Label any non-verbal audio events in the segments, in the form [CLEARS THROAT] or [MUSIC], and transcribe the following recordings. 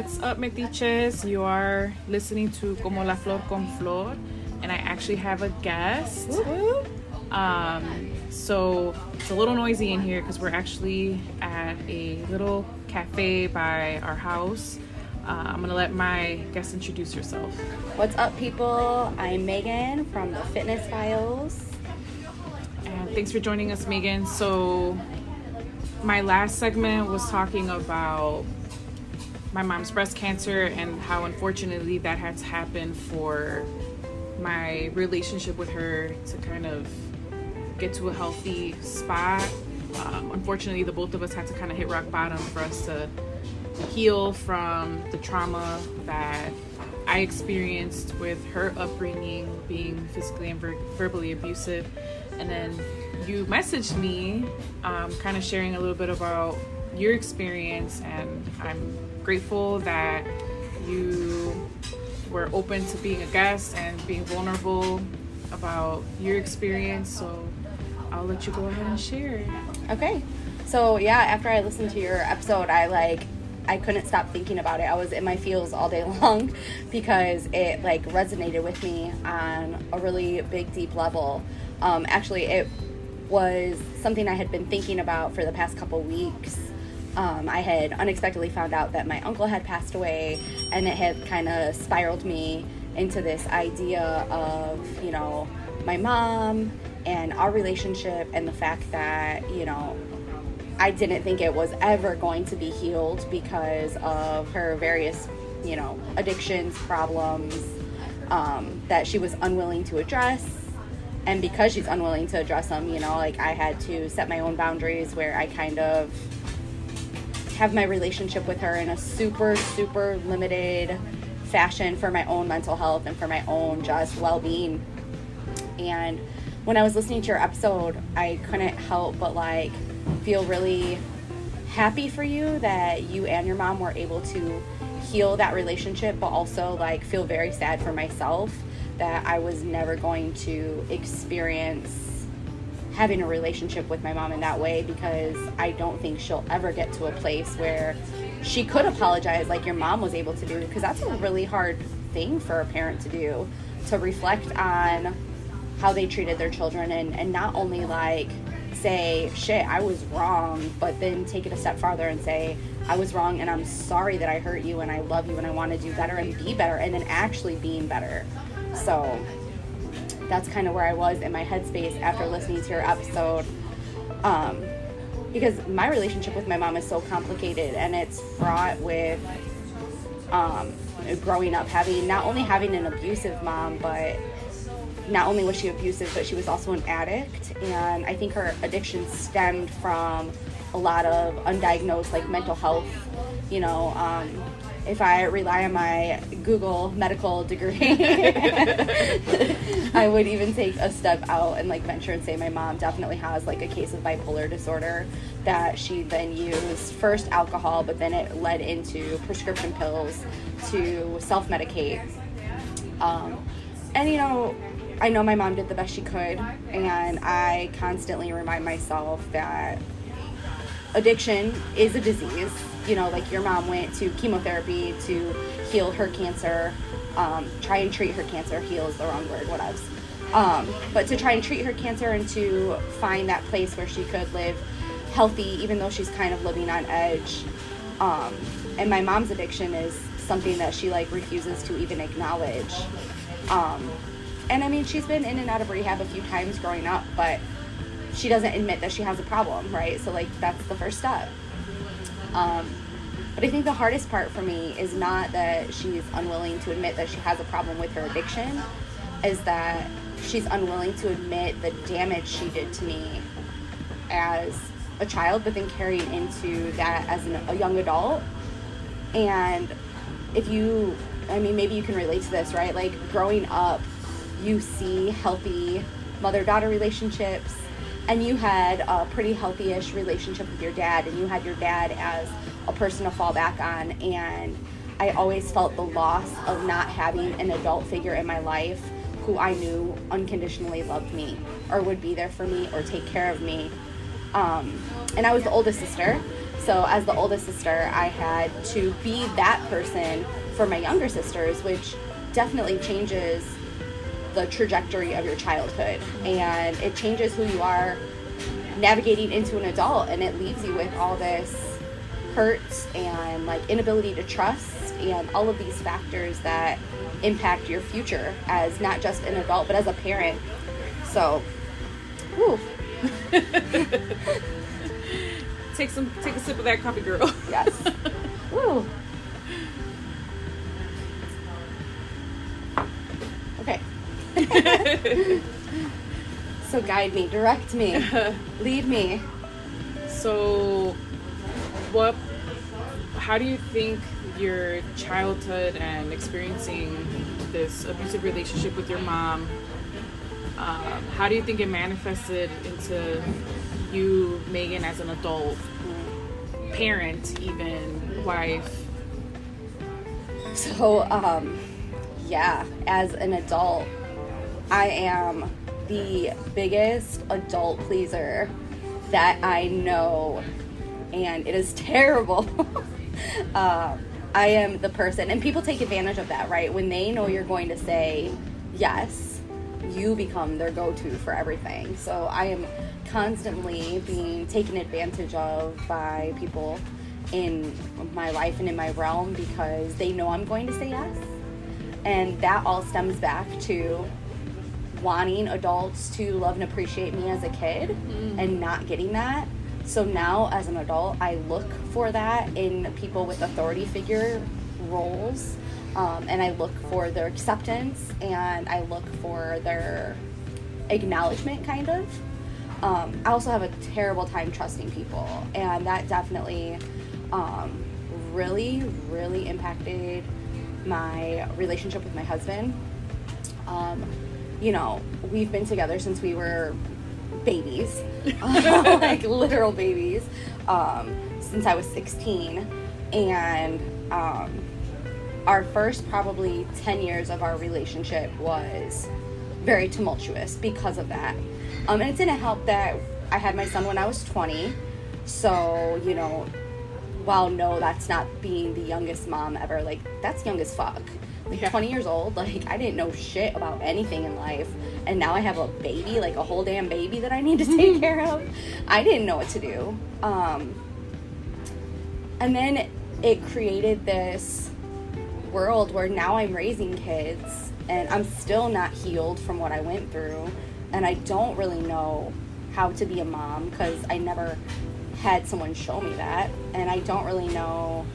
What's up, Metiches? You are listening to Como la Flor con Flor, and I actually have a guest. Um, so it's a little noisy in here because we're actually at a little cafe by our house. Uh, I'm gonna let my guest introduce herself. What's up, people? I'm Megan from the Fitness Files. And thanks for joining us, Megan. So, my last segment was talking about my mom's breast cancer and how unfortunately that had to happen for my relationship with her to kind of get to a healthy spot. Um, unfortunately, the both of us had to kind of hit rock bottom for us to heal from the trauma that I experienced with her upbringing, being physically and ver- verbally abusive. And then you messaged me, um, kind of sharing a little bit about your experience, and I'm grateful that you were open to being a guest and being vulnerable about your experience. So I'll let you go ahead and share. Okay. So, yeah, after I listened to your episode, I like I couldn't stop thinking about it. I was in my feels all day [LAUGHS] long because it like resonated with me on a really big deep level. Um, actually, it was something I had been thinking about for the past couple weeks. Um, I had unexpectedly found out that my uncle had passed away, and it had kind of spiraled me into this idea of, you know, my mom and our relationship, and the fact that, you know, I didn't think it was ever going to be healed because of her various, you know, addictions, problems um, that she was unwilling to address. And because she's unwilling to address them, you know, like I had to set my own boundaries where I kind of have my relationship with her in a super, super limited fashion for my own mental health and for my own just well being. And when I was listening to your episode, I couldn't help but like feel really happy for you that you and your mom were able to heal that relationship, but also like feel very sad for myself that I was never going to experience having a relationship with my mom in that way because I don't think she'll ever get to a place where she could apologize like your mom was able to do because that's a really hard thing for a parent to do to reflect on how they treated their children and, and not only like say shit i was wrong but then take it a step farther and say i was wrong and i'm sorry that i hurt you and i love you and i want to do better and be better and then actually being better. So that's kind of where I was in my headspace after listening to your episode. Um, because my relationship with my mom is so complicated and it's fraught with um, growing up having not only having an abusive mom, but not only was she abusive, but she was also an addict. And I think her addiction stemmed from a lot of undiagnosed like mental health, you know, um, if I rely on my Google medical degree, [LAUGHS] I would even take a step out and like venture and say my mom definitely has like a case of bipolar disorder that she then used first alcohol, but then it led into prescription pills to self medicate. Um, and you know, I know my mom did the best she could, and I constantly remind myself that addiction is a disease you know, like your mom went to chemotherapy to heal her cancer, um, try and treat her cancer. Heal is the wrong word, whatever. Um, but to try and treat her cancer and to find that place where she could live healthy, even though she's kind of living on edge. Um, and my mom's addiction is something that she like refuses to even acknowledge. Um, and I mean, she's been in and out of rehab a few times growing up, but she doesn't admit that she has a problem, right? So like that's the first step. Um, but I think the hardest part for me is not that she's unwilling to admit that she has a problem with her addiction, is that she's unwilling to admit the damage she did to me as a child, but then carrying into that as an, a young adult. And if you, I mean, maybe you can relate to this, right? Like growing up, you see healthy mother daughter relationships and you had a pretty healthy-ish relationship with your dad and you had your dad as a person to fall back on and i always felt the loss of not having an adult figure in my life who i knew unconditionally loved me or would be there for me or take care of me. Um, and i was the oldest sister. So, as the oldest sister, I had to be that person for my younger sisters, which definitely changes the trajectory of your childhood. And it changes who you are navigating into an adult and it leaves you with all this hurt and like inability to trust and all of these factors that impact your future as not just an adult but as a parent. So whew. [LAUGHS] take some take a sip of that coffee girl. Yes. [LAUGHS] Woo. okay. [LAUGHS] So guide me direct me lead me. So what how do you think your childhood and experiencing this abusive relationship with your mom um, how do you think it manifested into you megan as an adult parent even wife? So um yeah as an adult i am the biggest adult pleaser that i know and it is [LAUGHS] terrible. uh, I am the person, and people take advantage of that, right? When they know you're going to say yes, you become their go to for everything. So I am constantly being taken advantage of by people in my life and in my realm because they know I'm going to say yes. And that all stems back to wanting adults to love and appreciate me as a kid mm. and not getting that so now, as an adult, I look for that in people with authority figure roles. Um, and I look for their acceptance and I look for their acknowledgement, kind of. Um, I also have a terrible time trusting people, and that definitely um, really, really impacted my relationship with my husband. Um, you know, we've been together since we were babies, [LAUGHS] [LAUGHS] like literal babies, um, since I was 16. And um, our first probably 10 years of our relationship was very tumultuous because of that. Um, and it didn't help that I had my son when I was 20. So, you know, while no, that's not being the youngest mom ever, like, that's young as fuck like yeah. 20 years old like i didn't know shit about anything in life and now i have a baby like a whole damn baby that i need to take care of. I didn't know what to do. Um, and then it created this world where now i'm raising kids and i'm still not healed from what i went through. And i don't really know how to be a mom because i never had someone show me that. And i don't really know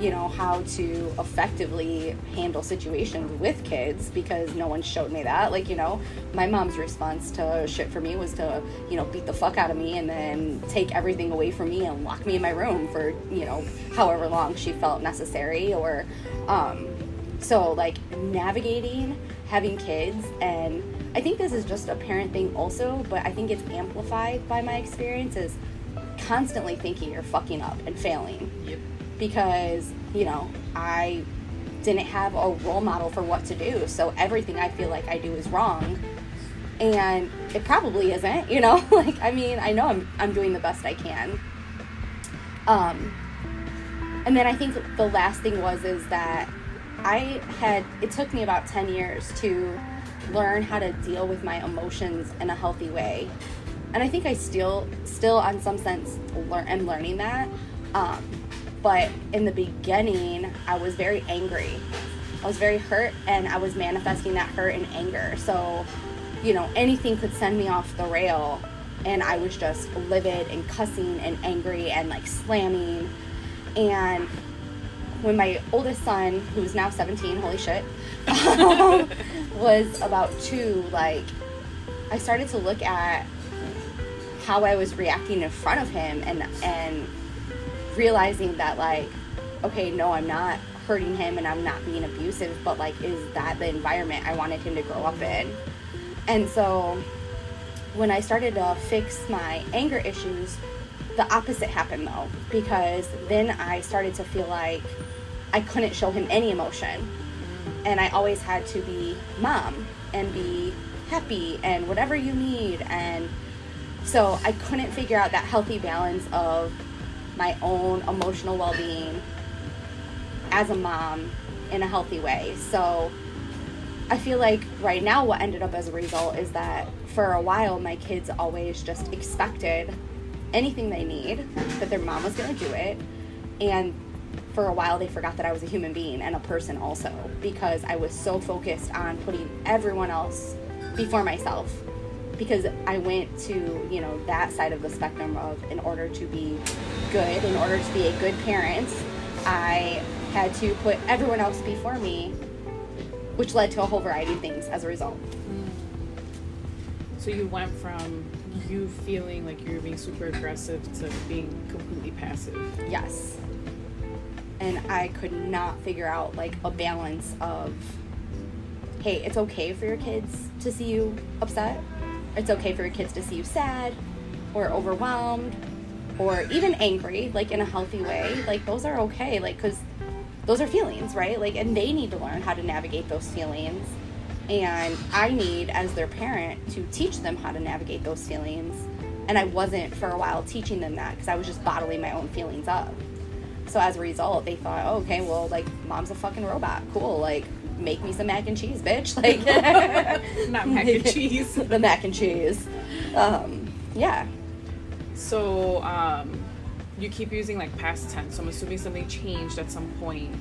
you know how to effectively handle situations with kids because no one showed me that. Like you know my mom's response to shit for me was to you know beat the fuck out of me and then take everything away from me and lock me in my room for you know however long she felt necessary or um so like navigating having kids and i think this is just a parent thing also but i think it's amplified by my experiences constantly thinking you're fucking up and failing. Yep because, you know, I didn't have a role model for what to do. So everything I feel like I do is wrong. And it probably isn't, you know? [LAUGHS] like I mean, I know I'm I'm doing the best I can. Um and then I think the last thing was is that I had it took me about 10 years to learn how to deal with my emotions in a healthy way. And I think I still still on some sense learn am learning that. Um, but in the beginning, I was very angry. I was very hurt and I was manifesting that hurt and anger. So, you know, anything could send me off the rail. And I was just livid and cussing and angry and like slamming. And when my oldest son, who's now 17, holy shit, [LAUGHS] was about two, like, I started to look at how I was reacting in front of him and, and, realizing that like okay no i'm not hurting him and i'm not being abusive but like is that the environment i wanted him to grow up in? And so when i started to fix my anger issues the opposite happened though because then i started to feel like i couldn't show him any emotion. And i always had to be mom and be happy and whatever you need. And so i couldn't figure out that healthy balance of my own emotional well being as a mom in a healthy way. So I feel like right now, what ended up as a result is that for a while, my kids always just expected anything they need, that their mom was going to do it. And for a while, they forgot that I was a human being and a person also because I was so focused on putting everyone else before myself. Because I went to, you know, that side of the spectrum of in order to be good, in order to be a good parent, I had to put everyone else before me, which led to a whole variety of things as a result. So you went from you feeling like you were being super aggressive to being completely passive. Yes. And I could not figure out like a balance of hey, it's okay for your kids to see you upset. It's okay for your kids to see you sad or overwhelmed or even angry, like in a healthy way. Like those are okay, like cuz those are feelings, right? Like and they need to learn how to navigate those feelings. And I need as their parent to teach them how to navigate those feelings. And I wasn't for a while teaching them that because I was just bottling my own feelings up. So as a result, they thought, oh, okay, well, like, mom's a fucking robot. Cool. Like, make me some mac and cheese, bitch. [LAUGHS] Like, [LAUGHS] not mac and cheese. [LAUGHS] the mac and cheese. Um, yeah. So, um, you keep using like past tense. So I'm assuming something changed at some point.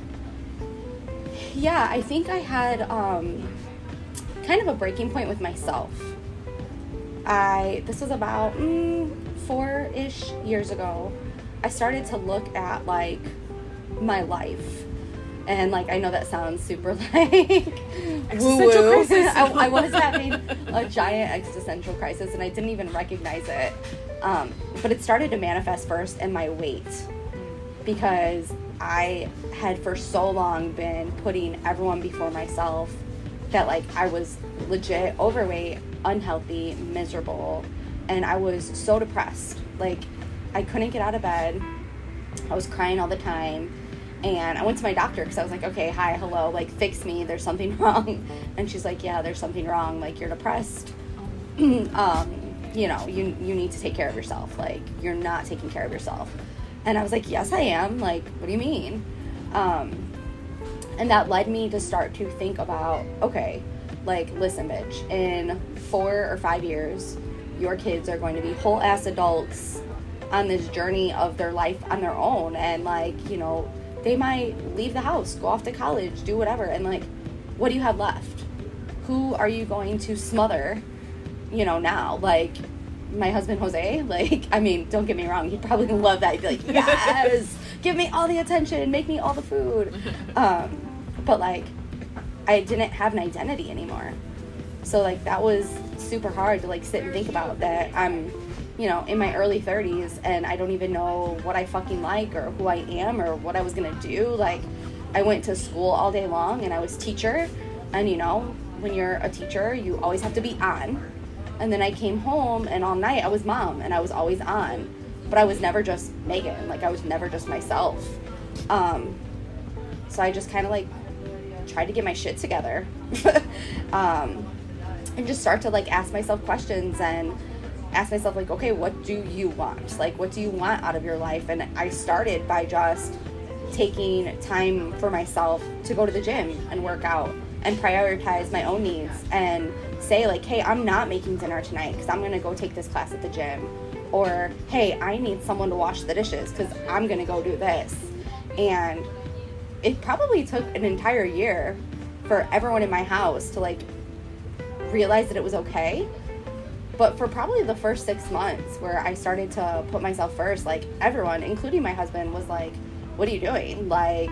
Yeah, I think I had um, kind of a breaking point with myself. I this was about mm, four ish years ago. I started to look at like my life and like I know that sounds super [LAUGHS] like existential crisis. [LAUGHS] I, I, was having a giant existential crisis, and I didn't even recognize it. Um, but it started to manifest first in my weight because I had for so long been putting everyone before myself that like I was legit overweight, unhealthy, miserable, and I was so depressed. Like I couldn't get out of bed. I was crying all the time and I went to my doctor because I was like, okay, hi, hello, like fix me. There's something [LAUGHS] wrong. And she's like, yeah, there's something wrong. Like you're depressed. [CLEARS THROAT] um, you know, you you need to take care of yourself. Like you're not taking care of yourself. And I was like, yes, I am. Like, what do you mean? Um, and that led me to start to think about, okay, like, listen, bitch, in four or five years, your kids are going to be whole ass adults on this journey of their life on their own. And, like, you know, they might leave the house, go off to college, do whatever. And like, what do you have left? Who are you going to smother, you know, now? Like, my husband Jose, [LAUGHS] like, I mean, don't get me wrong, he'd probably [LAUGHS] love that. He'd be like, [LAUGHS] yes, give me all the attention, make me all the food. Um, but like, I didn't have an identity anymore. So like, that was super hard to like sit and think about that I'm you know, in my early 30s and I don't even know what I fucking like or who I am or what I was gonna do. Like, I went to school all day long and I was teacher. And, you know, when you're a teacher, you always have to be on. And then I came home and all night I was mom and I was always on. But I was never just Megan. Like, I was never just myself. Um, so I just kind of like tried to get my shit together. [LAUGHS] um, and just start to like ask myself questions and ask myself like okay what do you want? Like what do you want out of your life? And i started by just taking time for myself to go to the gym and work out and prioritize my own needs and say like hey i'm not making dinner tonight because i'm going to go take this class at the gym. Or hey i need someone to wash the dishes because i'm going to go do this. And it probably took an entire year for everyone in my house to like realize that it was okay but for probably the first six months where I started to put myself first, like everyone, including my husband, was like, What are you doing? Like,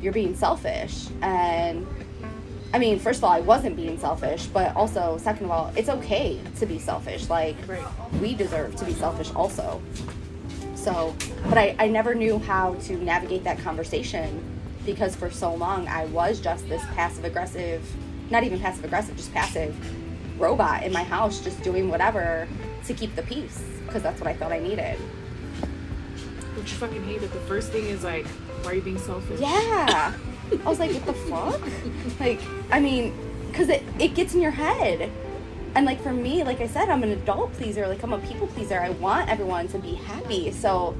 you're being selfish. And I mean, first of all, I wasn't being selfish, but also, second of all, it's okay to be selfish. Like, right. we deserve to be selfish also. So, but I, I never knew how to navigate that conversation because for so long I was just this passive aggressive, not even passive aggressive, just passive robot in my house just doing whatever to keep the peace because that's what I felt I needed. You fucking hate it? The first thing is like, why are you being selfish? Yeah. I was like, what the fuck? Like, I mean, because it, it gets in your head. And like for me, like I said, I'm an adult pleaser. Like I'm a people pleaser. I want everyone to be happy. So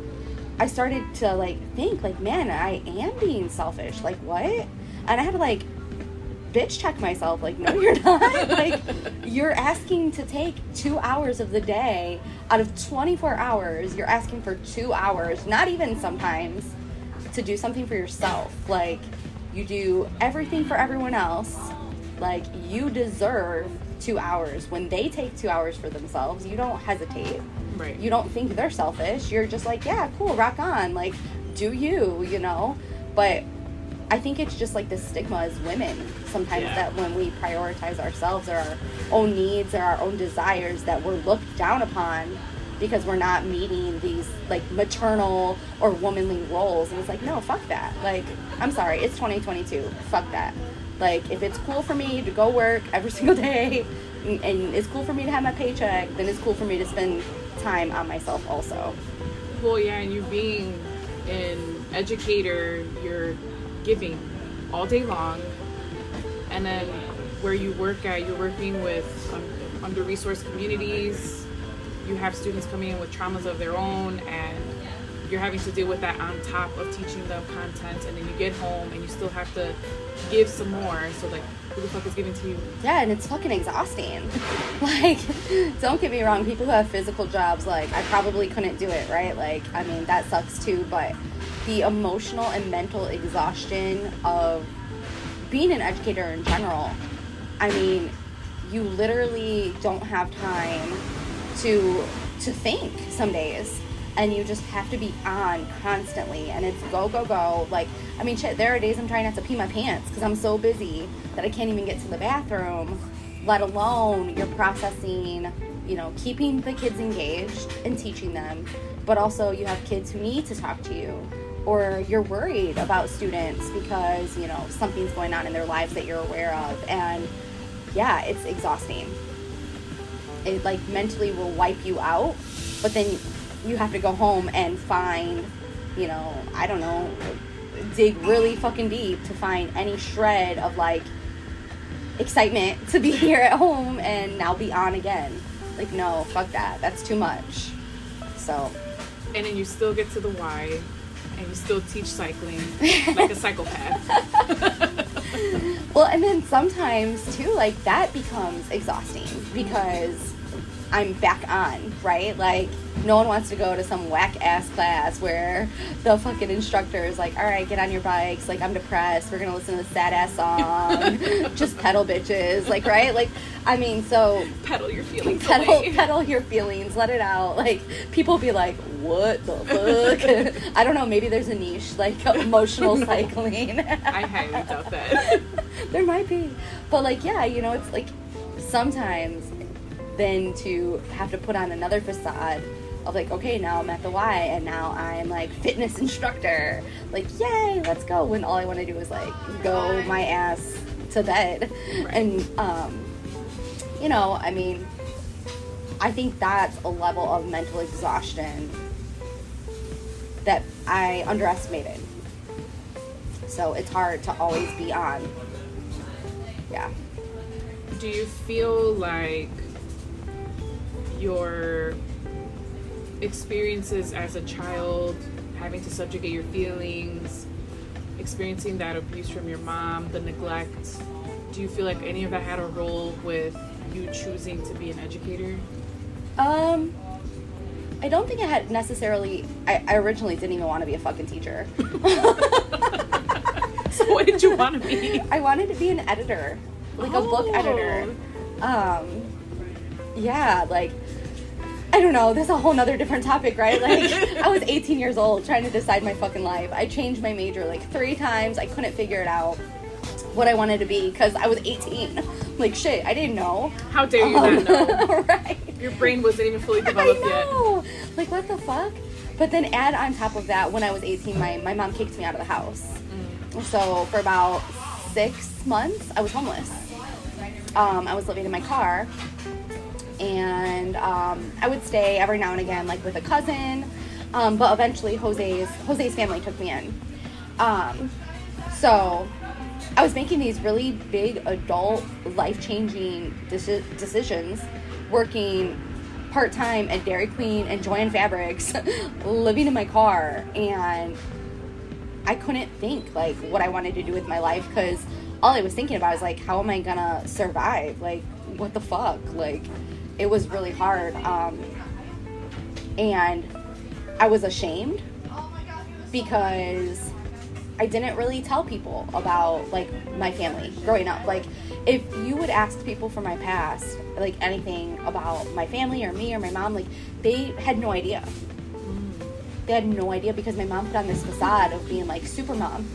I started to like think like, man, I am being selfish. Like what? And I had to like bitch check myself like no you're not. [LAUGHS] Like you're asking to take two hours of the day out of 24 hours. You're asking for two hours not even sometimes to do something for yourself. Like you do everything for everyone else. Like you deserve two hours. When they take two hours for themselves you don't hesitate. Right. you don't think they're selfish. You're just like yeah cool rock on. Like do you you know? But i think it's just like the stigma as women sometimes Yeah. that when we prioritize ourselves or our own needs or our own desires that we're looked down upon because we're not meeting these like maternal or womanly roles. And it's like no fuck that. Like i'm sorry it's 2022 fuck that. Like if it's cool for me to go work every [LAUGHS] single day and and it's cool for me to have my paycheck then it's cool for me to spend time on myself also. Well, yeah, and you being an educator, you're giving all day long, and then where you work at, you're working with um, under resourced communities. You have students coming in with traumas of their own, and you're having to deal with that on top of teaching them content. And then you get home and you still have to give some more. So, like, who the fuck is giving to you? yeah and it's fucking exhausting [LAUGHS] like don't get me wrong people who have physical jobs like i probably couldn't do it right like i mean that sucks too but the emotional and mental exhaustion of being an educator in general. I mean you literally don't have time to to think some days. And you just have to be on constantly. And it's go go go. Like i mean shit there are days i'm trying not to pee my pants because i'm so busy that i can't even get to the bathroom let alone you're processing you know keeping the kids engaged and teaching them. But also you have kids who need to talk to you or you're worried about students because you know something's going on in their lives that you're aware of. And yeah it's exhausting. It like mentally will wipe you out but then you have to go home and find you know i don't know dig really fucking deep to find any shred of like excitement to be [LAUGHS] here at home and now be on again. Like no fuck that. That's too much. So. And then you still get to the Y, and you still teach cycling [LAUGHS] like a psychopath. [LAUGHS] Well, and then sometimes too, like that becomes exhausting because I'm back on, right? Like, no one wants to go to some whack ass class where the fucking instructor is like, all right, get on your bikes. Like, I'm depressed. We're going to listen to this sad ass song. [LAUGHS] Just pedal bitches. Like, right? Like, I mean, so Pedal your feelings pedal, [LAUGHS] pedal your feelings, let it out. Like, people be like, what the fuck? [LAUGHS] I don't know. Maybe there's a niche, like [LAUGHS] emotional cycling. I highly doubt that. there might be but like yeah you know it's like sometimes then to have to put on another facade of like okay now i'm at the y and now i'm like fitness instructor like yay let's go when all i want to do is like go my ass to bed Right. and um you know i mean i think that's a level of mental exhaustion that i underestimated. So it's hard to always be on. Yeah. Do you feel like your experiences as a child, having to subjugate your feelings, experiencing that abuse from your mom, the neglect, do you feel like any of that had a role with you choosing to be an educator? Um, I don't think I had necessarily. I, I originally didn't even want to be a fucking teacher. [LAUGHS] So what did you want to be? [LAUGHS] I wanted to be an editor, like a book Oh. editor. Um, yeah, like I don't know. That's a whole nother different topic, right? Like [LAUGHS] I was 18 years old trying to decide my fucking life. I changed my major like three times. I couldn't figure it out what I wanted to be because I was 18. Like shit, I didn't know. How dare you Um, not know? [LAUGHS] right. Your brain wasn't even fully [LAUGHS] I developed yet. know. Like what the fuck? But then add on top of that, when I was 18, my, my mom kicked me out of the house. So for about six months, I was homeless. Um, I was living in my car, and um, I would stay every now and again, like with a cousin. Um, but eventually, Jose's Jose's family took me in. Um, so I was making these really big adult, life changing deci- decisions, working part time at Dairy Queen and Joann Fabrics, [LAUGHS] living in my car, and I couldn't think like what I wanted to do with my life because all I was thinking about was like, how am I gonna survive? Like, what the fuck? Like, it was really hard. Um, and I was ashamed because I didn't really tell people about like my family growing up. Like if you would ask people from my past like anything about my family or me or my mom, like they had no idea. They had no idea because my mom put on this facade of being like super mom.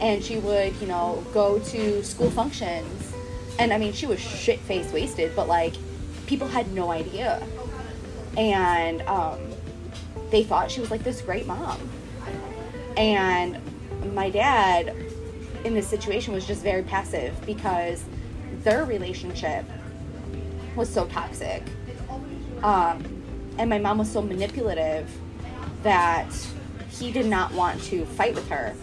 And she would, you know, go to school functions. And I mean, she was shit faced wasted, but like people had no idea. And um, they thought she was like this great mom. And my dad in this situation was just very passive because their relationship was so toxic. Um, and my mom was so manipulative that he did not want to fight with her.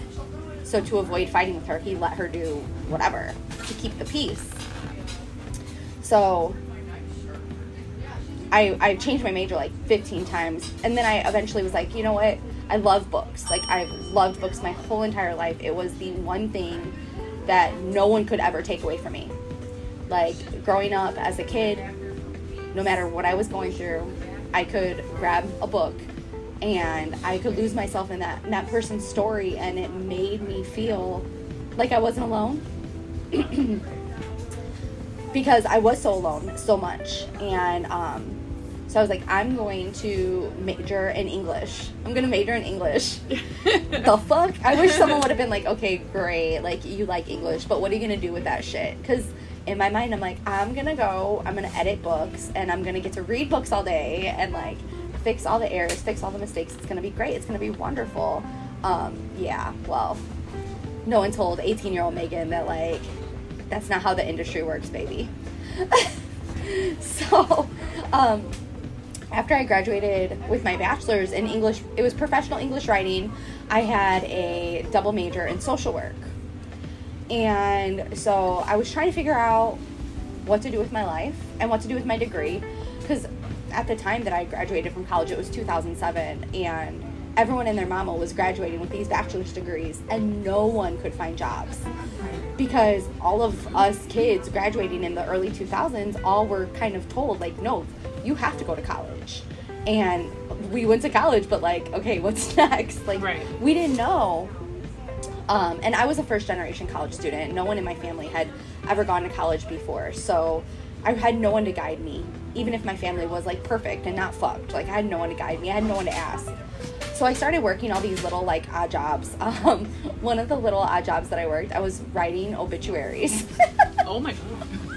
So to avoid fighting with her, he let her do whatever to keep the peace. So I I changed my major like 15 times and then I eventually was like, you know what? I love books. Like I've loved books my whole entire life. It was the one thing that no one could ever take away from me. Like growing up as a kid, no matter what I was going through, I could grab a book and I could lose myself in that in that person's story and it made me feel like I wasn't alone. [CLEARS THROAT] because I was so alone so much and um so I was like, I'm going to major in English. I'm gonna major in English. the [LAUGHS] fuck? I wish someone would have been like, okay, great, like you like English, but what are you gonna do with that shit? Because in my mind, I'm like, I'm gonna go, I'm gonna edit books, and I'm gonna get to read books all day and like fix all the errors, fix all the mistakes. It's gonna be great. It's gonna be wonderful. Um, yeah. Well, no one told 18 year old Megan that like that's not how the industry works, baby. [LAUGHS] so. Um, after I graduated with my bachelor's in English, it was professional English writing. I had a double major in social work. And so I was trying to figure out what to do with my life and what to do with my degree. Because at the time that I graduated from college, it was 2007, and everyone and their mama was graduating with these bachelor's degrees, and no one could find jobs. Because all of us kids graduating in the early 2000s all were kind of told, like, no, you have to go to college. And we went to college, but like, okay, [LAUGHS] what's next? Like, Right. we didn't know. Um, and I was a first generation college student. No one in my family had ever gone to college before. So I had no one to guide me, even if my family was like perfect and not fucked. Like, I had no one to guide me, I had no one to ask. So I started working all these little like odd jobs. [LAUGHS] Um, one of the little odd jobs that I worked, I was writing obituaries. [LAUGHS] oh my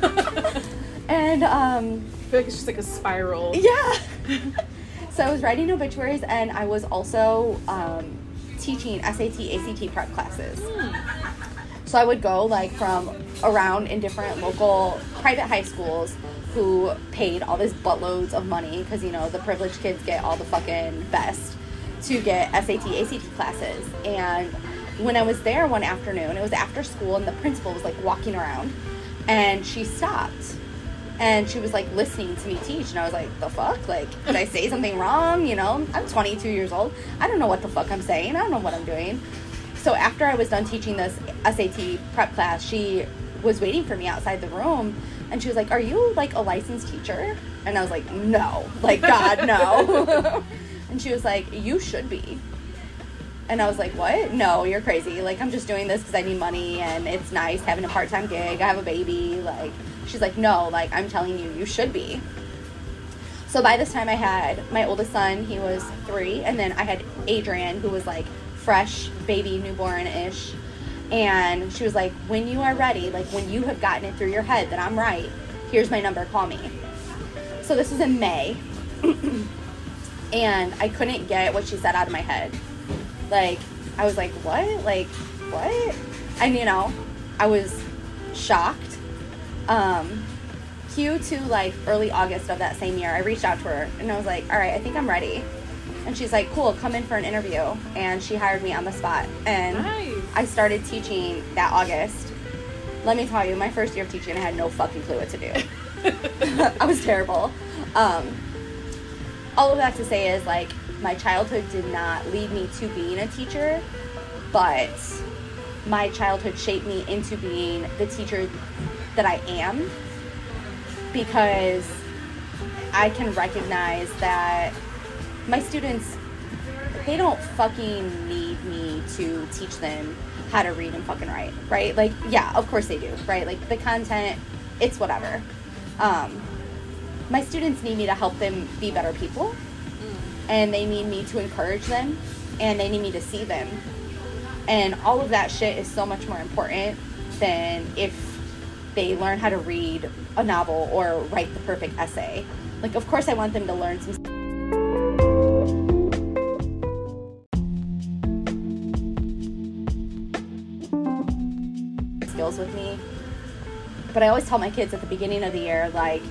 god. and um, feel like it's just like a spiral. Yeah. [LAUGHS] so I was writing obituaries and I was also um, teaching SAT, ACT prep classes. So I would go like from around in different local private high schools who paid all these buttloads of money because you know the privileged kids get all the fucking best to get SAT, ACT classes. And when I was there one afternoon, it was after school, and the principal was like walking around, and she stopped and she was like listening to me teach and i was like the fuck? Like did i say something [LAUGHS] wrong? You know i'm 22 years old. I don't know what the fuck i'm saying. I don't know what i'm doing. So after i was done teaching this sat prep class she was waiting for me outside the room and she was like are you like a licensed teacher? And i was like no. Like god no. [LAUGHS] And she was like you should be. And I was like, what? No, you're crazy. Like, I'm just doing this because I need money and it's nice having a part time gig. I have a baby. Like, she's like, no, like, I'm telling you, you should be. So by this time, I had my oldest son, he was three, and then I had Adrian, who was like fresh baby, newborn ish. And she was like, when you are ready, like, when you have gotten it through your head that I'm right, here's my number, call me. So this was in May. [CLEARS THROAT] and I couldn't get what she said out of my head. Like, I was like, what? Like, what? And, you know, I was shocked. Um, cue to like early August of that same year, I reached out to her and I was like, all right, I think I'm ready. And she's like, cool, come in for an interview. And she hired me on the spot. And Nice. I started teaching that August. Let me tell you, my first year of teaching, I had no fucking clue what to do. [LAUGHS] [LAUGHS] I was terrible. Um, all of that to say is like my childhood did not lead me to being a teacher, but my childhood shaped me into being the teacher that I am because I can recognize that my students they don't fucking need me to teach them how to read and fucking write, right? Like, yeah, of course they do, right? Like the content, it's whatever. Um, my students need me to help them be better people, and they need me to encourage them, and they need me to see them, and all of that shit is so much more important than if they learn how to read a novel or write the perfect essay. Like, of course, I want them to learn some. skills with me. But I always tell my kids at the beginning of the year, like,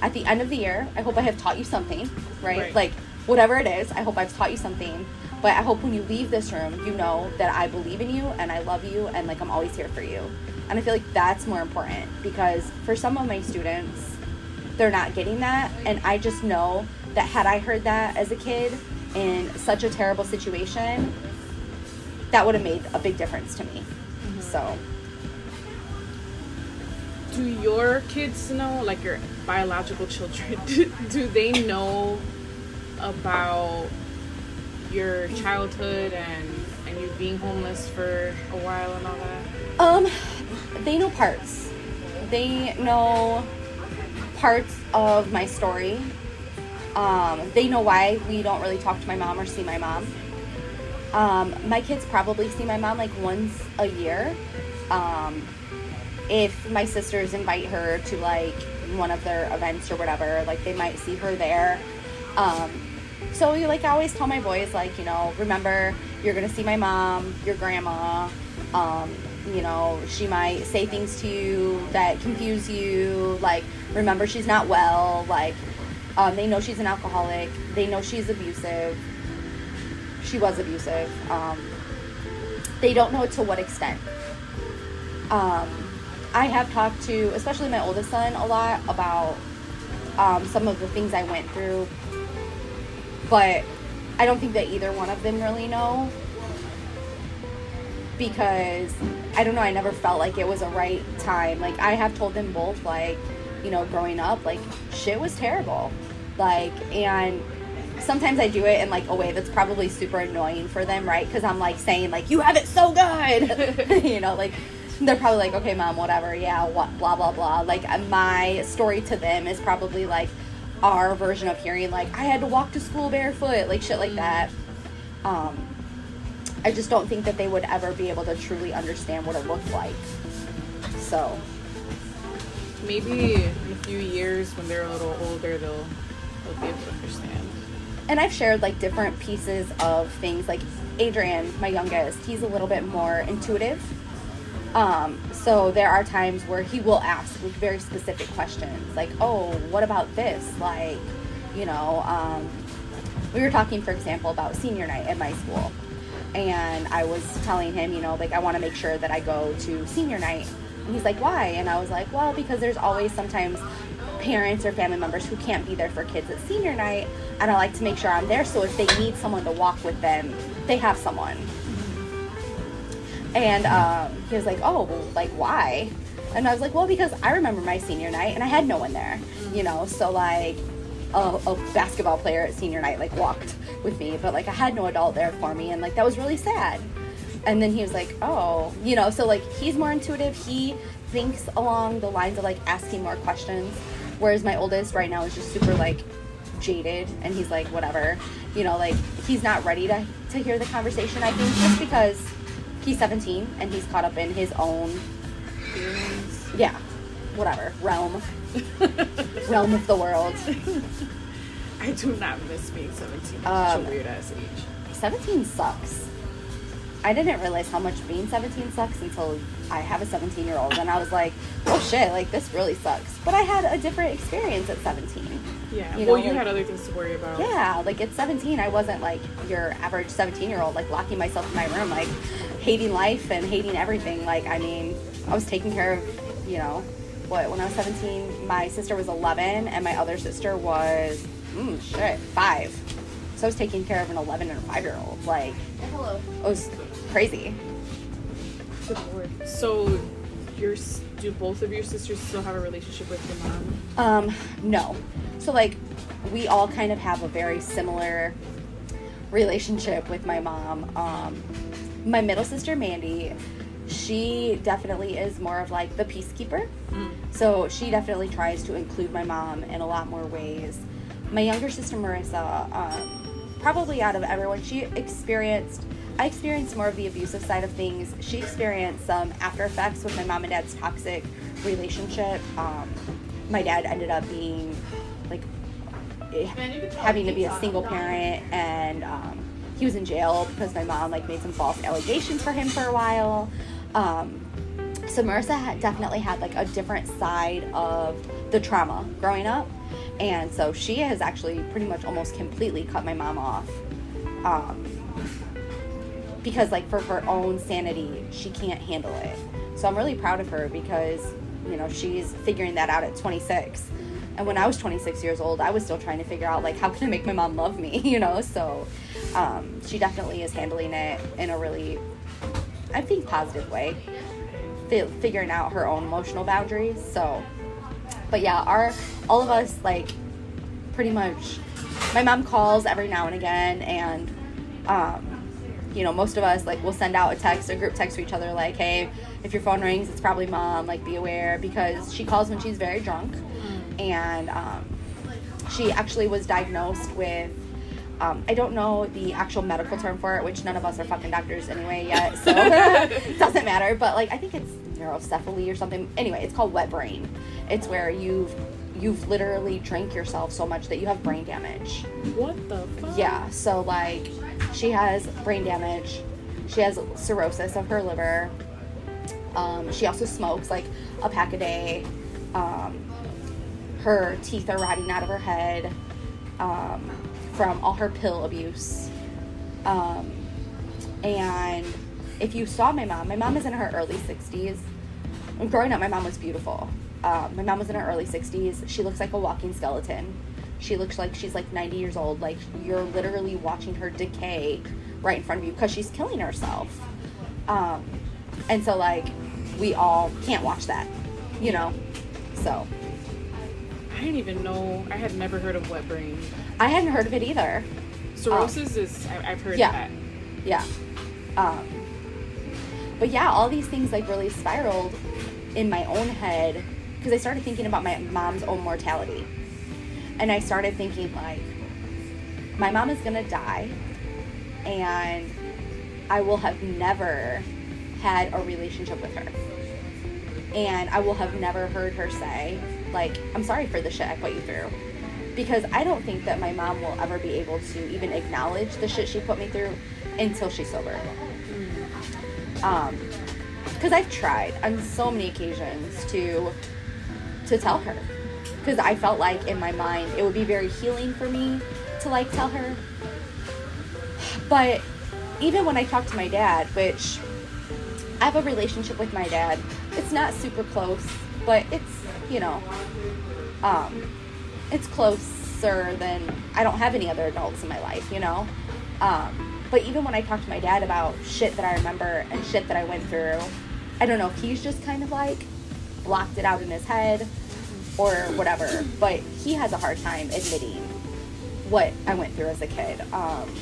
at the end of the year, I hope I have taught you something, right? Right. Like, whatever it is, I hope I've taught you something. But I hope when you leave this room, you know that I believe in you and I love you and like I'm always here for you. And I feel like that's more important because for some of my students, they're not getting that. And I just know that had I heard that as a kid in such a terrible situation, that would have made a big difference to me. So, Do your kids know, like your biological children, [LAUGHS] do, do they know about your childhood and and you being homeless for a while and all that? um, they know parts. They know parts of my story. Um, they know why we don't really talk to my mom or see my mom. Um, my kids probably see my mom like once a year. Um, if my sisters invite her to like one of their events or whatever, like they might see her there. Um, so you like I always tell my boys like you know remember you're gonna see my mom, your grandma. You know she might say things to you that confuse you. Like remember she's not well. Like um, they know she's an alcoholic. They know she's abusive. She was abusive. Um, they don't know to what extent. Um, I have talked to, especially my oldest son, a lot about um, some of the things I went through, but I don't think that either one of them really know because I don't know, I never felt like it was a right time. Like, I have told them both, like, you know, growing up, like, shit was terrible. Like, and sometimes I do it in like a way that's probably super annoying for them, right? Because I'm like saying, like, you have it so good, [LAUGHS] you know, like, they're probably like, okay, mom, whatever, yeah, what, blah, blah, blah. Like, my story to them is probably like our version of hearing, like, I had to walk to school barefoot, like, shit like that. Um, I just don't think that they would ever be able to truly understand what it looked like. So, Maybe in a few years when they're a little older, they'll they'll be able to understand. and I've shared like different pieces of things. Like Adrian, my youngest, he's a little bit more intuitive. Um, so there are times where he will ask like very specific questions, like, "Oh, what about this?" Like, you know, um, we were talking, for example, about senior night at my school, and I was telling him, you know, like I want to make sure that I go to senior night. And he's like, "Why?" And I was like, "Well, because there's always sometimes parents or family members who can't be there for kids at senior night, and I like to make sure I'm there so if they need someone to walk with them, they have someone." And um, he was like, "Oh, well, like why?" And I was like, "Well, because I remember my senior night, and I had no one there, you know. So like, a, a basketball player at senior night like walked with me, but like I had no adult there for me, and like that was really sad." And then he was like, "Oh, you know." So like he's more intuitive. He thinks along the lines of like asking more questions, whereas my oldest right now is just super like jaded and he's like whatever you know like he's not ready to, to hear the conversation i think just because he's 17 and he's caught up in his own yeah whatever realm realm of the world [LAUGHS] I do not miss being 17. It's Um, such a weird ass age. 17 sucks i didn't realize how much being 17 sucks until i have a 17 year old and i was like oh shit like this really sucks but i had a different experience at 17 Yeah. you well, know, you like- had other things to worry about. Yeah, like at 17, I wasn't like your average 17 year old, like locking myself in my room, like hating life and hating everything. Like, I mean, I was taking care of, you know, what when I was 17, my sister was 11, and my other sister was mm, shit five. So I was taking care of an 11 and a five year old. Like Hello. it was crazy. Good lord. So, your do both of your sisters still have a relationship with your mom? Um, no. So like we all kind of have a very similar relationship with my mom. Um, my middle sister Mandy, she definitely is more of like the peacekeeper. So she definitely tries to include my mom in a lot more ways. My younger sister Marissa, um, probably out of everyone, she experienced. I experienced more of the abusive side of things. She experienced some after effects with my mom and dad's toxic relationship. Um, my dad ended up being like Man, you can tell having to be a single parent and um, he was in jail because my mom like made some false allegations for him for a while um, so marissa had definitely had like a different side of the trauma growing up and so she has actually pretty much almost completely cut my mom off. Um, because like for her own sanity she can't handle it. So i'm really proud of her because you know she's figuring that out at 26 and when i was 26 years old i was still trying to figure out like how can i make my mom love me [LAUGHS] you know? So um, she definitely is handling it in a really i think positive way. Fi- figuring out her own emotional boundaries. So but yeah our all of us like pretty much my mom calls every now and again and um, you know most of us like will send out a text a group text to each other like hey if your phone rings it's probably mom like be aware because she calls when she's very drunk and um, she actually was diagnosed with um, I don't know the actual medical term for it, which none of us are fucking doctors anyway yet, so it [LAUGHS] [LAUGHS] doesn't matter. But like, I think it's neurocephaly or something. Anyway, it's called wet brain. It's where you've you've literally drank yourself so much that you have brain damage. What the fuck? Yeah, so like she has brain damage. She has cirrhosis of her liver. Um, she also smokes like a pack a day. Um, her teeth are rotting out of her head um, from all her pill abuse. Um, and if you saw my mom, my mom is in her early 60s. Growing up, my mom was beautiful. Um, my mom was in her early 60s. She looks like a walking skeleton. She looks like she's like 90 years old. Like you're literally watching her decay right in front of you because she's killing herself. Um, and so, like, we all can't watch that, you know? So, I didn't even know. I had never heard of wet brain. I hadn't heard of it either. Cirrhosis is. I, I've heard Yeah. of that. Yeah. Um, but yeah, all these things like really spiraled in my own head because I started thinking about my mom's own mortality. And I started thinking, like, my mom is to die, and I will have never had a relationship with her. And I will have never heard her say, like, I'm sorry for the shit I put you through. Because I don't think that my mom will ever be able to even acknowledge the shit she put me through until she's sober. Um, because I've tried on so many occasions to to tell her because I felt like in my mind it would be very healing for me to like tell her. But even when I talk to my dad, which I have a relationship with my dad, it's not super close, but it's you know, um, it's closer than I don't have any other adults in my life, you know. Um, but even when I talk to my dad about shit that I remember and shit that I went through, I don't know if he's just kind of like blocked it out in his head or whatever. But he has a hard time admitting what I went through as a kid. Um,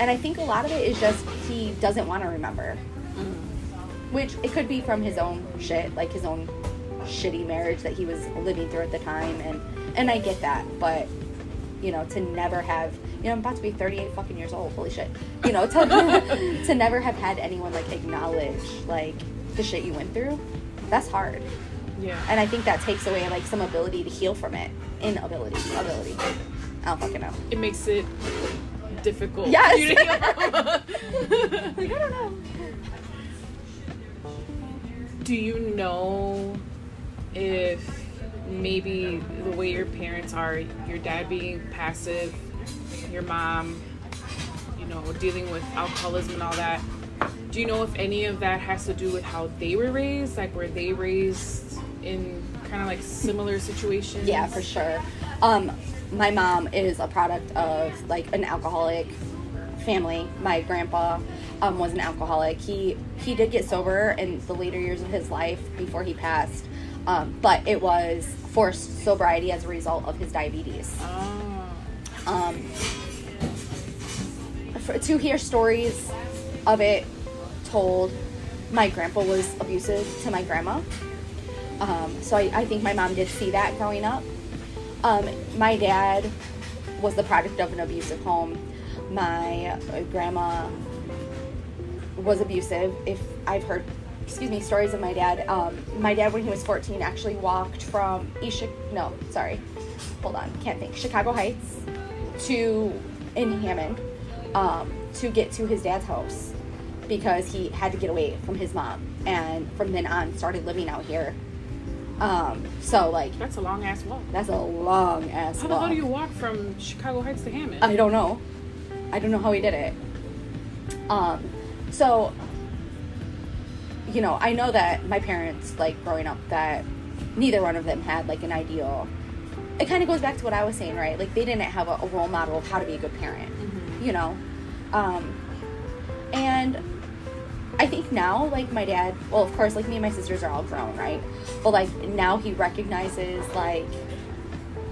and I think a lot of it is just he doesn't want to remember. Which it could be from his own shit, like his own shitty marriage that he was living through at the time and and I get that, but you know, to never have you know, I'm about to be 38 fucking years old. Holy shit. You know, to [LAUGHS] to never have had anyone like acknowledge like the shit you went through. That's hard. Yeah. And I think that takes away like some ability to heal from it. Inability, ability. I don't fucking know. it makes it difficult. Yes. you to. [LAUGHS] Like I don't know. Do you know if maybe the way your parents are, your dad being passive, your mom, you know, dealing with alcoholism and all that, do you know if any of that has to do with how they were raised? Like, were they raised in kind of like similar situations? Yeah, for sure. Um, my mom is a product of like an alcoholic family. My grandpa um, was an alcoholic. He he did get sober in the later years of his life before he passed, um, but it was forced sobriety as a result of his diabetes. Oh. Um, for, to hear stories of it told, my grandpa was abusive to my grandma. Um, so I, I think my mom did see that growing up. Um, my dad was the product of an abusive home. My grandma was abusive. If I've heard, excuse me, stories of my dad. Um, my dad, when he was 14, actually walked from East. No, sorry, hold on, can't think. Chicago Heights to in Hammond um, to get to his dad's house because he had to get away from his mom, and from then on started living out here. Um, so like That's a long ass walk. that's a long ass How the hell do you walk from Chicago Heights to Hammond? I don't know. I don't know how he did it. Um, so, you know, I know that my parents, like growing up, that neither one of them had like an ideal. It kind of goes back to what I was saying, right? Like they didn't have a, a role model of how to be a good parent, you know. Um, and I think now, like my dad, well, of course, like me and my sisters are all grown, right? But like now he recognizes like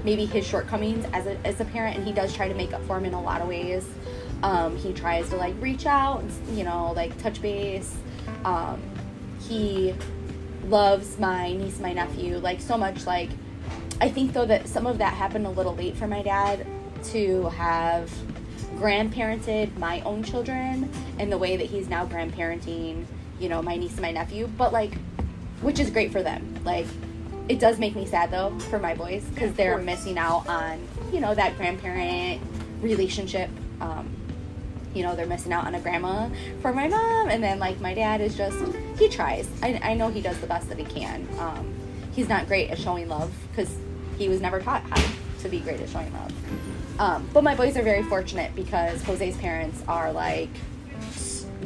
maybe his shortcomings as a, as a parent and he does try to make up for him in a lot of ways um, he tries to like reach out and you know like touch base um, he loves my niece my nephew like so much like i think though that some of that happened a little late for my dad to have grandparented my own children in the way that he's now grandparenting you know my niece and my nephew but like which is great for them like it does make me sad though for my boys because of they're course. missing out on you know that grandparent relationship um, you know they're missing out on a grandma for my mom. And then like my dad is just he tries. I, I know he does the best that he can. Um, he's not great at showing love because he was never taught how to be great at showing love. Um, but my boys are very fortunate because jose's parents are like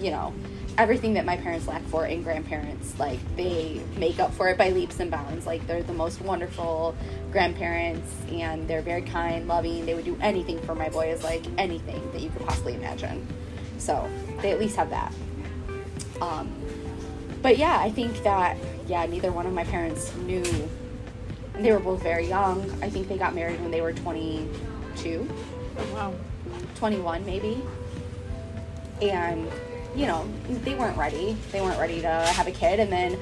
you know everything that my parents lack for in grandparents like they make up for it by leaps and bounds. Like they're the most wonderful grandparents and they're very kind loving. They would do anything for my boys like anything that you could possibly imagine. So they at least have that. Um, but yeah i think that yeah neither one of my parents knew. They were both very young. I think they got married when they were 22 Oh, wow. 21 maybe. And you know they weren't ready. They weren't ready to have a kid and then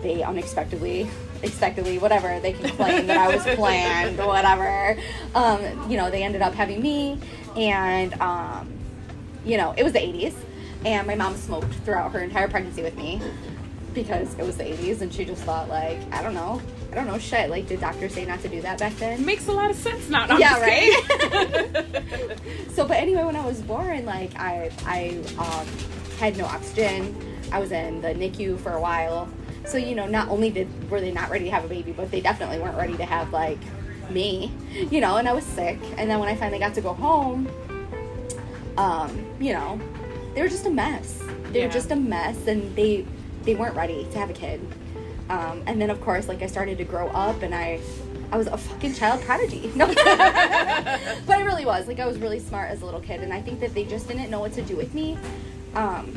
they unexpectedly expectedly whatever they can claim that i was planned or [LAUGHS] whatever. Um, you know they ended up having me and um, you know it was the 80s and my mom smoked throughout her entire pregnancy with me because it was the 80s and she just thought like i don't know. I don't know shit. Like did doctors say not to do that back then? Makes a lot of sense now. No, Yeah, kidding. [LAUGHS] so but anyway when i was born like i i um, had no oxygen. I was in the nicu for a while. So you know not only did were they not ready to have a baby but they definitely weren't ready to have like me [LAUGHS] you know and i was sick. And then when i finally got to go home um you know they were just a mess. They Yeah. were just a mess and they they weren't ready to have a kid. Um, and then of course like i started to grow up and i i was a fucking child prodigy. [LAUGHS] No. [LAUGHS] But i really was. Like i was really smart as a little kid and i think that they just didn't know what to do with me. Um,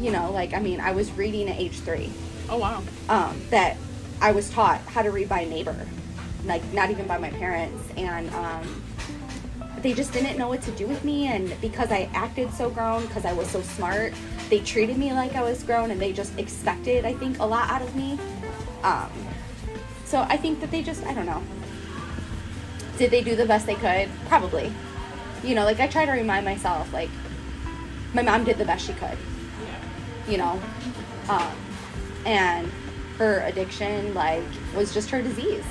you know like i mean i was reading at age three. Oh, wow. um, that I was taught how to read by a neighbor, like not even by my parents, and um, they just didn't know what to do with me. And because I acted so grown, because I was so smart, they treated me like I was grown, and they just expected, I think, a lot out of me. Um, so I think that they just, I don't know. Did they do the best they could? Probably. You know, like I try to remind myself, like my mom did the best she could you know um, and her addiction like was just her disease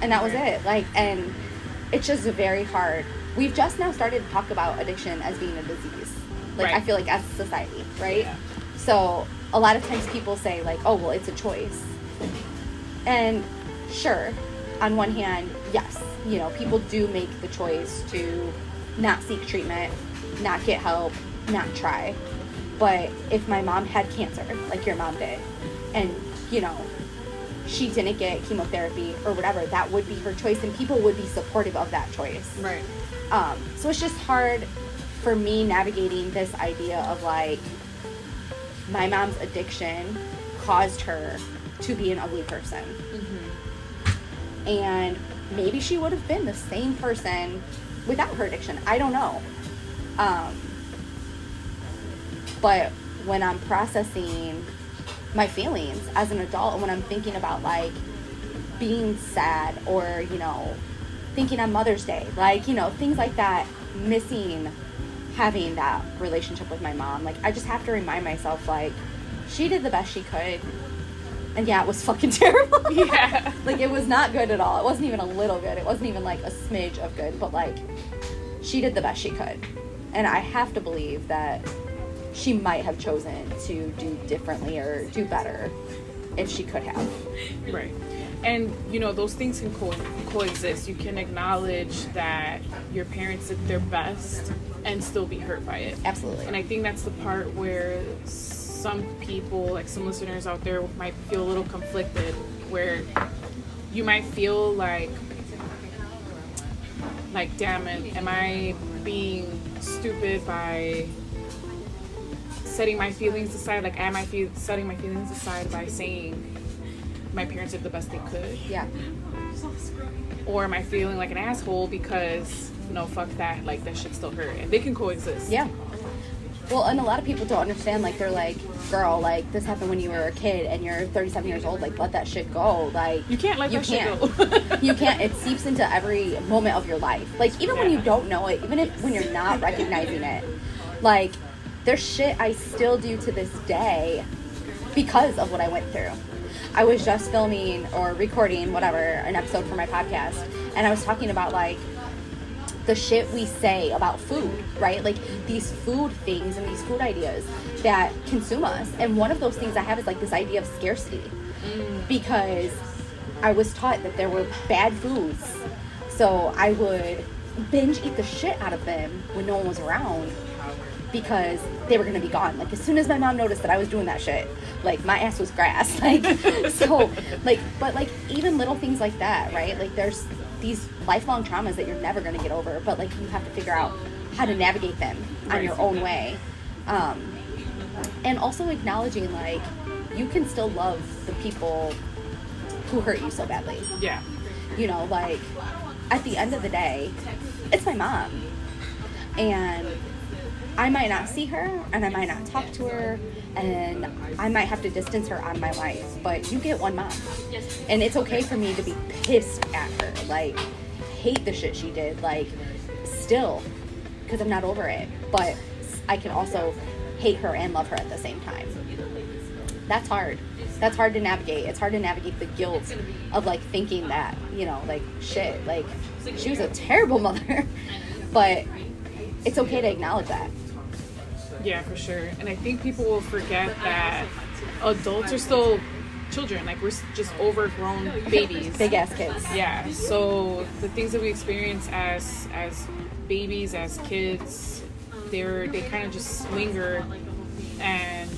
and that was it like and it's just very hard we've just now started to talk about addiction as being a disease like i feel like as a society right Yeah. so a lot of times people say like oh well it's a choice and sure on one hand yes you know people do make the choice to not seek treatment not get help not try but if my mom had cancer like your mom did and you know she didn't get chemotherapy or whatever, that would be her choice, and people would be supportive of that choice. Right. Um, so it's just hard for me navigating this idea of like my mom's addiction caused her to be an ugly person. And maybe she would have been the same person without her addiction. I don't know. Um, but when I'm processing my feelings as an adult, and when I'm thinking about like being sad or, you know, thinking on Mother's Day, like, you know, things like that, missing having that relationship with my mom. Like, I just have to remind myself, like, she did the best she could. And yeah, it was fucking [LAUGHS] terrible. [LAUGHS] Yeah. like, it was not good at all. It wasn't even a little good. It wasn't even like a smidge of good, but like, she did the best she could. And I have to believe that she might have chosen to do differently or do better if she could have. Right. And you know those things can co- coexist. You can acknowledge that your parents did their best and still be hurt by it. Absolutely. And I think that's the part where some people, like some listeners out there, might feel a little conflicted, where you might feel like, like, damn it, am I being stupid by setting my feelings aside? Like, am I fe- setting my feelings aside by saying my parents did the best they could? yeah. Or am I feeling like an asshole because no, fuck that, like that shit still hurt, and they can coexist. Yeah. Well, and a lot of people don't understand. Like, they're like, girl, like, this happened when you were a kid and you're 37 years old. Like, let that shit go. Like, You can't let you that shit can't. go. [LAUGHS] you can't. It seeps into every moment of your life. Like, even when you don't know it, even if when you're not recognizing it, like, there's shit I still do to this day because of what I went through. I was just filming or recording, whatever, an episode for my podcast, and I was talking about, like, the shit we say about food, right? Like these food things and these food ideas that consume us. And one of those things I have is like this idea of scarcity mm. because I was taught that there were bad foods. So I would binge eat the shit out of them when no one was around because they were gonna be gone. Like as soon as my mom noticed that I was doing that shit, like my ass was grass. [LAUGHS] Like so like but like even little things like that, right? Like there's these lifelong traumas that you're never gonna get over, but like you have to figure out how to navigate them on Right. your own way. Um and also acknowledging like you can still love the people who hurt you so badly yeah. you know like at the end of the day it's my mom and i might not see her and i might not talk to her and i might have to distance her out of my life but you get one mom and it's okay for me to be pissed at her like hate the shit she did like still because i'm not over it but i can also hate her and love her at the same time that's hard. That's hard to navigate. It's hard to navigate the guilt of like thinking that, you know, like shit, like she was a terrible [LAUGHS] mother. but it's okay to acknowledge that. Yeah, for sure. And I think people will forget that adults are still children. Like we're just overgrown babies. Big ass kids. Yeah. So the things that we experience as as babies, as kids, they're they kind of just linger, and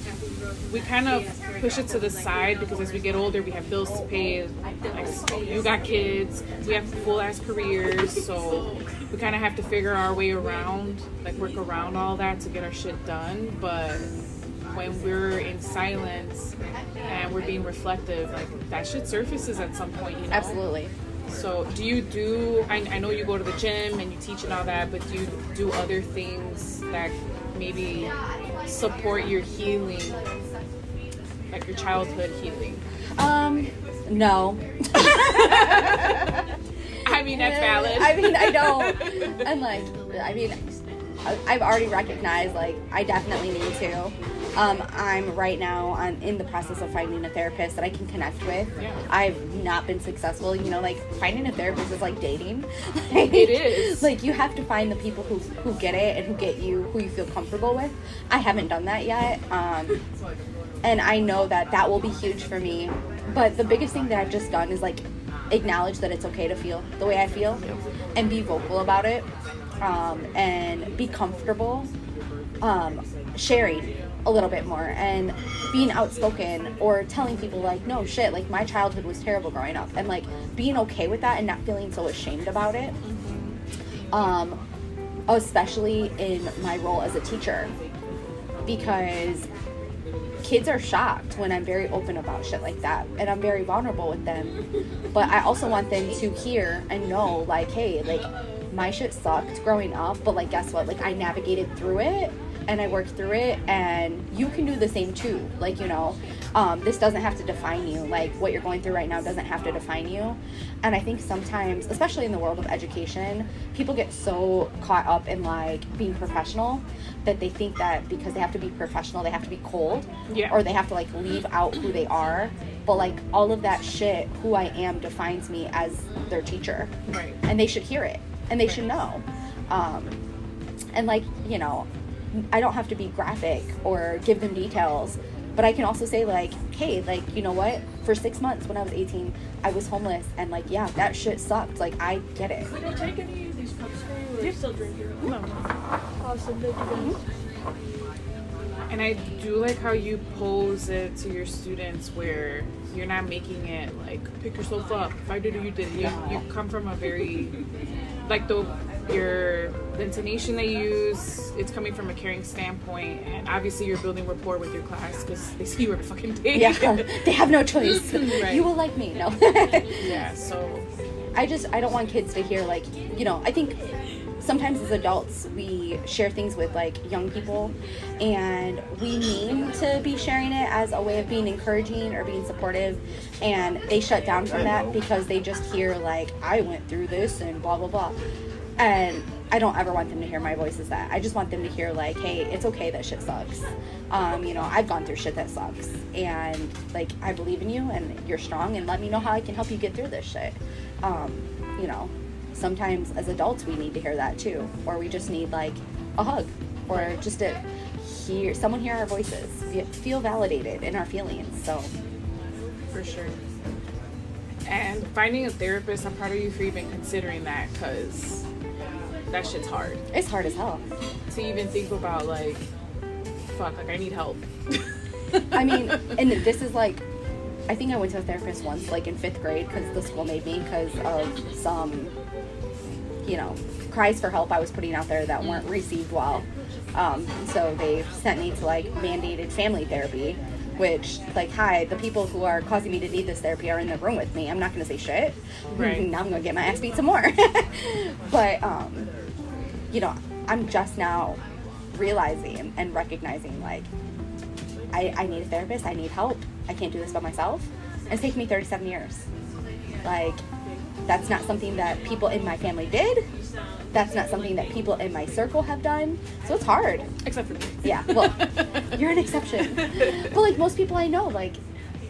we kind of push it to the side because as we get older, we have bills to pay. Like you got kids, we have full ass careers, so we kind of have to figure our way around, like work around all that to get our shit done. But when we're in silence and we're being reflective, like that shit surfaces at some point, you know. Absolutely. So, do you do? I, I know you go to the gym and you teach and all that, but do you do other things that maybe support your healing, like your childhood healing? Um, no. [LAUGHS] I mean, that's valid. I mean, I don't. And like, I mean, I- I've already recognized like I definitely need to. Um, I'm right now on in the process of finding a therapist that I can connect with. Yeah. I've not been successful. You know, like finding a therapist is like dating. [LAUGHS] Like, It is. Like you have to find the people who who get it and who get you who you feel comfortable with. I haven't done that yet. Um, and I know that that will be huge for me. But the biggest thing that I've just done is like acknowledge that it's okay to feel the way I feel and be vocal about it um, and be comfortable um, sharing a little bit more. And being outspoken or telling people like no shit like my childhood was terrible growing up and like being okay with that and not feeling so ashamed about it um especially in my role as a teacher because kids are shocked when I'm very open about shit like that and I'm very vulnerable with them. But I also want them to hear and know like, hey, like my shit sucked growing up, but like guess what? Like I navigated through it and I worked through it and you can do the same too. Like, you know, um, this doesn't have to define you. Like what you're going through right now doesn't have to define you. And I think sometimes, especially in the world of education, people get so caught up in like being professional that they think that because they have to be professional, they have to be cold. Yeah. Or they have to like leave out who they are. But like all of that shit, who I am defines me as their teacher. Right. And they should hear it. And they should know. Um, and like, you know, I don't have to be graphic or give them details, but I can also say like, hey, like, you know what? For six months when I was 18, I was homeless and like, yeah, that shit sucked. Like, I get it. We don't take any of these cups for you. Or still drink your own. No. Awesome. Thank you guys. Mm-hmm. And I do like how you pose it to your students where you're not making it like pick yourself up. If I did it, you did. it. You, you come from a very like the your the intonation they use. It's coming from a caring standpoint, and obviously you're building rapport with your class because they see you every fucking day. Yeah, they have no choice. [LAUGHS] Right. You will like me. No. [LAUGHS] yeah. So I just I don't want kids to hear like you know I think sometimes as adults we share things with like young people and we mean to be sharing it as a way of being encouraging or being supportive and they shut down from that because they just hear like I went through this and blah blah blah and I don't ever want them to hear my voice as that. I just want them to hear like, hey, it's okay that shit sucks. Um, you know, I've gone through shit that sucks, and like I believe in you, and you're strong, and let me know how I can help you get through this shit. Um, you know, sometimes as adults we need to hear that too, or we just need like a hug, or just to hear someone hear our voices, feel validated in our feelings. So for sure. And finding a therapist, I'm proud of you for even considering that because that shit's hard. it's hard as hell. to even think about like fuck like i need help I mean, [LAUGHS] and this is like, I think I went to a therapist once, like in fifth grade, because the school made me because of some, you know, cries for help I was putting out there that weren't received well. Um, so they sent me to like mandated family therapy, which, like, hi, the people who are causing me to need this therapy are in the room with me. I'm not going to say shit. Right. [LAUGHS] Now I'm going to get my ass beat some more. [LAUGHS] but, um, you know, I'm just now realizing and recognizing, like, I, I need a therapist. I need help. I can't do this by myself. It's taken me 37 years. Like, that's not something that people in my family did. That's not something that people in my circle have done. So it's hard. except for me Yeah, well, [LAUGHS] you're an exception. But like most people I know, like,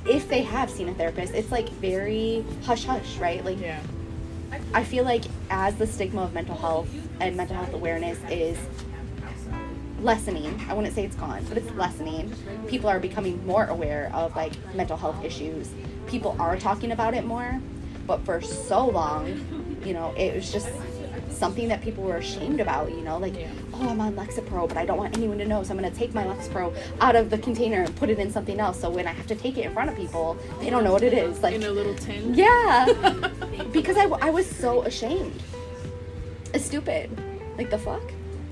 if they have seen a therapist, it's like very hush hush, right? Like, yeah I feel like as the stigma of mental health and mental health awareness is lessening, I wouldn't say it's gone, but it's lessening. People are becoming more aware of like mental health issues. People are talking about it more, but for so long, you know, it was just something that people were ashamed about, you know, like, Yeah. oh, I'm on Lexapro, but I don't want anyone to know, so I'm going to take my Lexapro out of the container and put it in something else. So when I have to take it in front of people, they don't know what it is. Like, in a little tin yeah. [LAUGHS] because I, I was so ashamed. It's stupid. Like, the fuck?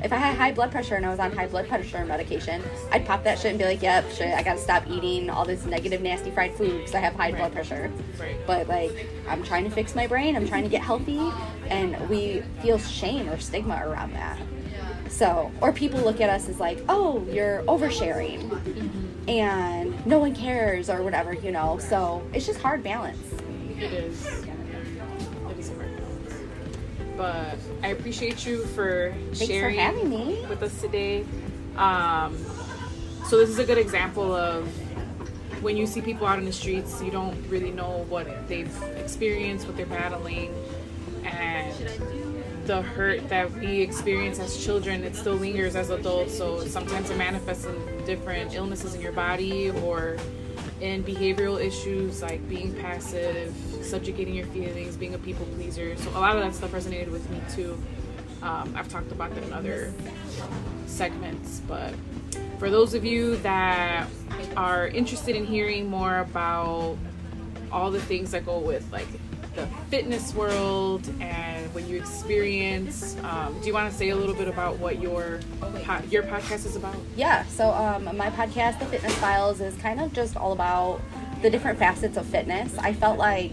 If I had high blood pressure and I was on high blood pressure medication, I'd pop that shit and be like, yep, shit, I gotta stop eating all this negative, nasty fried food because I have high blood pressure. right But, like, I'm trying to fix my brain, I'm trying to get healthy, and we feel shame or stigma around that. So, or people look at us as like, oh, you're oversharing mm-hmm. and no one cares or whatever, you know. So, it's just hard balance. it is but i appreciate you for Thanks for sharing having me. with us today um so this is a good example of when you see people out in the streets you don't really know what they've experienced what they're battling and the hurt that we experience as children it still lingers as adults so sometimes it manifests in different illnesses in your body or in behavioral issues like being passive subjugating your feelings being a people pleaser. So a lot of that stuff resonated with me too. Um, I've talked about that in other segments, but for those of you that are interested in hearing more about all the things that go with like the fitness world and what you experience, um, do you want to say a little bit about what your po- your podcast is about? Yeah, so um, my podcast, The Fitness Files, is kind of just all about the different facets of fitness. I felt like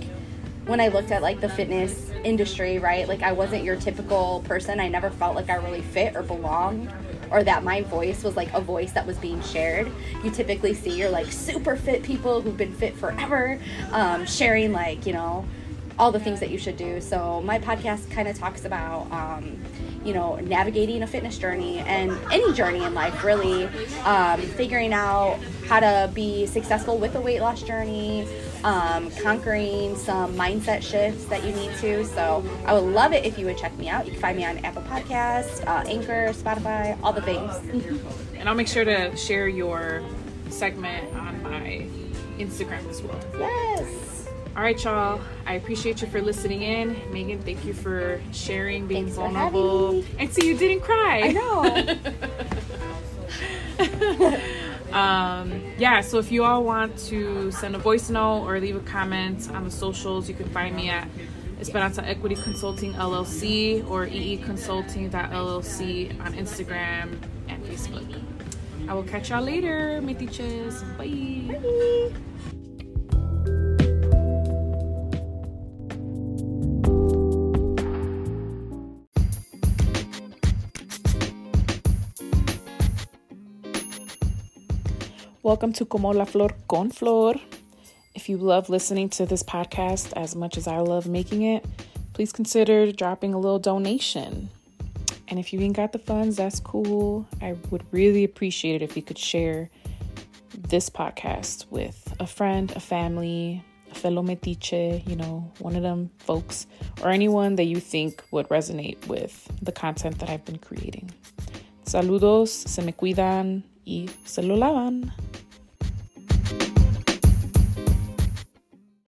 when I looked at like the fitness industry, right, like I wasn't your typical person. I never felt like I really fit or belonged or that my voice was like a voice that was being shared. You typically see your like super fit people who've been fit forever um, sharing like, you know, all the things that you should do. So my podcast kind of talks about, um, you know, navigating a fitness journey and any journey in life, really, um, figuring out how to be successful with a weight loss journey, um, conquering some mindset shifts that you need to. So I would love it if you would check me out. You can find me on Apple Podcasts, uh, Anchor, Spotify, all the things. [LAUGHS] And I'll make sure to share your segment on my Instagram as well. Yes. All right, y'all. I appreciate you for listening in. Megan, thank you for sharing, being Thanks vulnerable. And see, you didn't cry. I know. [LAUGHS] um, yeah, so if you all want to send a voice note or leave a comment on the socials, you can find me at Esperanza Equity Consulting LLC or EEconsulting.llc on Instagram and Facebook. I will catch y'all later, metiches. Bye. Welcome to Como la Flor con Flor. If you love listening to this podcast as much as I love making it, please consider dropping a little donation. And if you ain't got the funds, that's cool. I would really appreciate it if you could share this podcast with a friend, a family, a fellow metiche, you know, one of them folks, or anyone that you think would resonate with the content that I've been creating. Saludos, se me cuidan y se lo lavan.